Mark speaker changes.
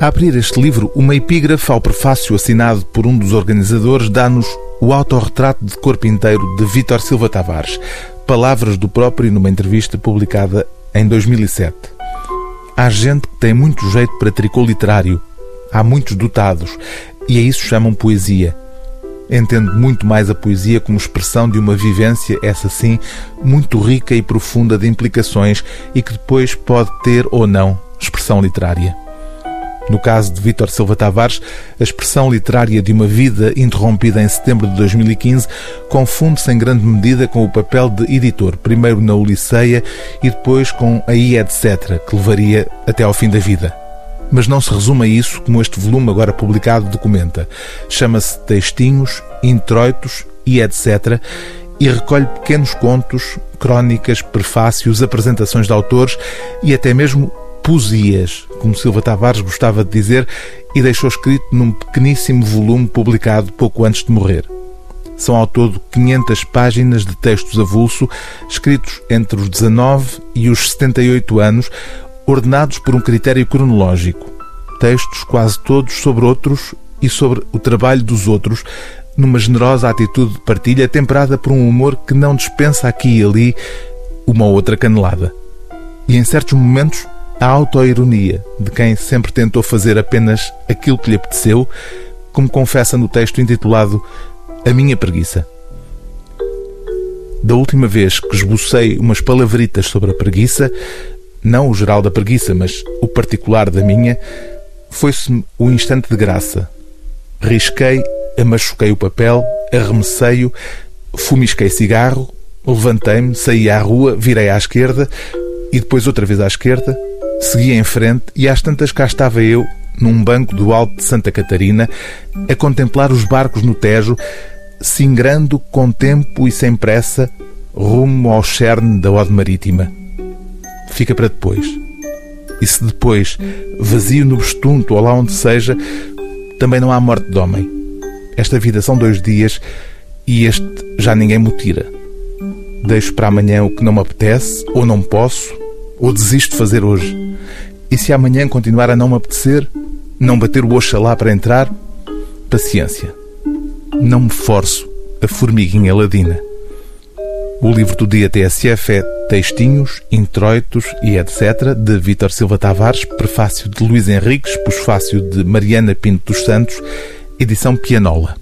Speaker 1: A abrir este livro, uma epígrafe ao prefácio assinado por um dos organizadores dá-nos o autorretrato de corpo inteiro de Vítor Silva Tavares, palavras do próprio numa entrevista publicada em 2007. Há gente que tem muito jeito para tricô literário, há muitos dotados, e a isso chamam poesia. Entendo muito mais a poesia como expressão de uma vivência, essa sim, muito rica e profunda de implicações e que depois pode ter ou não expressão literária. No caso de Vítor Silva Tavares, a expressão literária de uma vida interrompida em setembro de 2015 confunde-se em grande medida com o papel de editor, primeiro na Uliceia e depois com a I, etc., que levaria até ao fim da vida. Mas não se resume a isso como este volume agora publicado documenta. Chama-se Textinhos, Introitos e etc., e recolhe pequenos contos, crónicas, prefácios, apresentações de autores e até mesmo poesias, como Silva Tavares gostava de dizer, e deixou escrito num pequeníssimo volume publicado pouco antes de morrer. São ao todo 500 páginas de textos avulso, escritos entre os 19 e os 78 anos, ordenados por um critério cronológico. Textos quase todos sobre outros e sobre o trabalho dos outros, numa generosa atitude de partilha temperada por um humor que não dispensa aqui e ali uma outra canelada. E em certos momentos a autoironia de quem sempre tentou fazer apenas aquilo que lhe apeteceu, como confessa no texto intitulado A Minha Preguiça. Da última vez que esbocei umas palavritas sobre a preguiça, não o geral da preguiça, mas o particular da minha, foi-se o instante de graça. Risquei, amachuquei o papel, arremessei-o, fumisquei cigarro, levantei-me, saí à rua, virei à esquerda e depois outra vez à esquerda, Segui em frente e às tantas cá estava eu, num banco do alto de Santa Catarina, a contemplar os barcos no Tejo, singrando com tempo e sem pressa, rumo ao cerne da Ode Marítima. Fica para depois. E se depois, vazio no bestunto ou lá onde seja, também não há morte de homem. Esta vida são dois dias e este já ninguém me tira. Deixo para amanhã o que não me apetece, ou não posso, ou desisto de fazer hoje. E se amanhã continuar a não me apetecer, não bater o Oxalá para entrar, paciência. Não me forço a formiguinha ladina. O livro do dia TSF é Textinhos, Introitos e etc. de Vítor Silva Tavares, prefácio de Luís Henriques, pós-fácio de Mariana Pinto dos Santos, edição Pianola.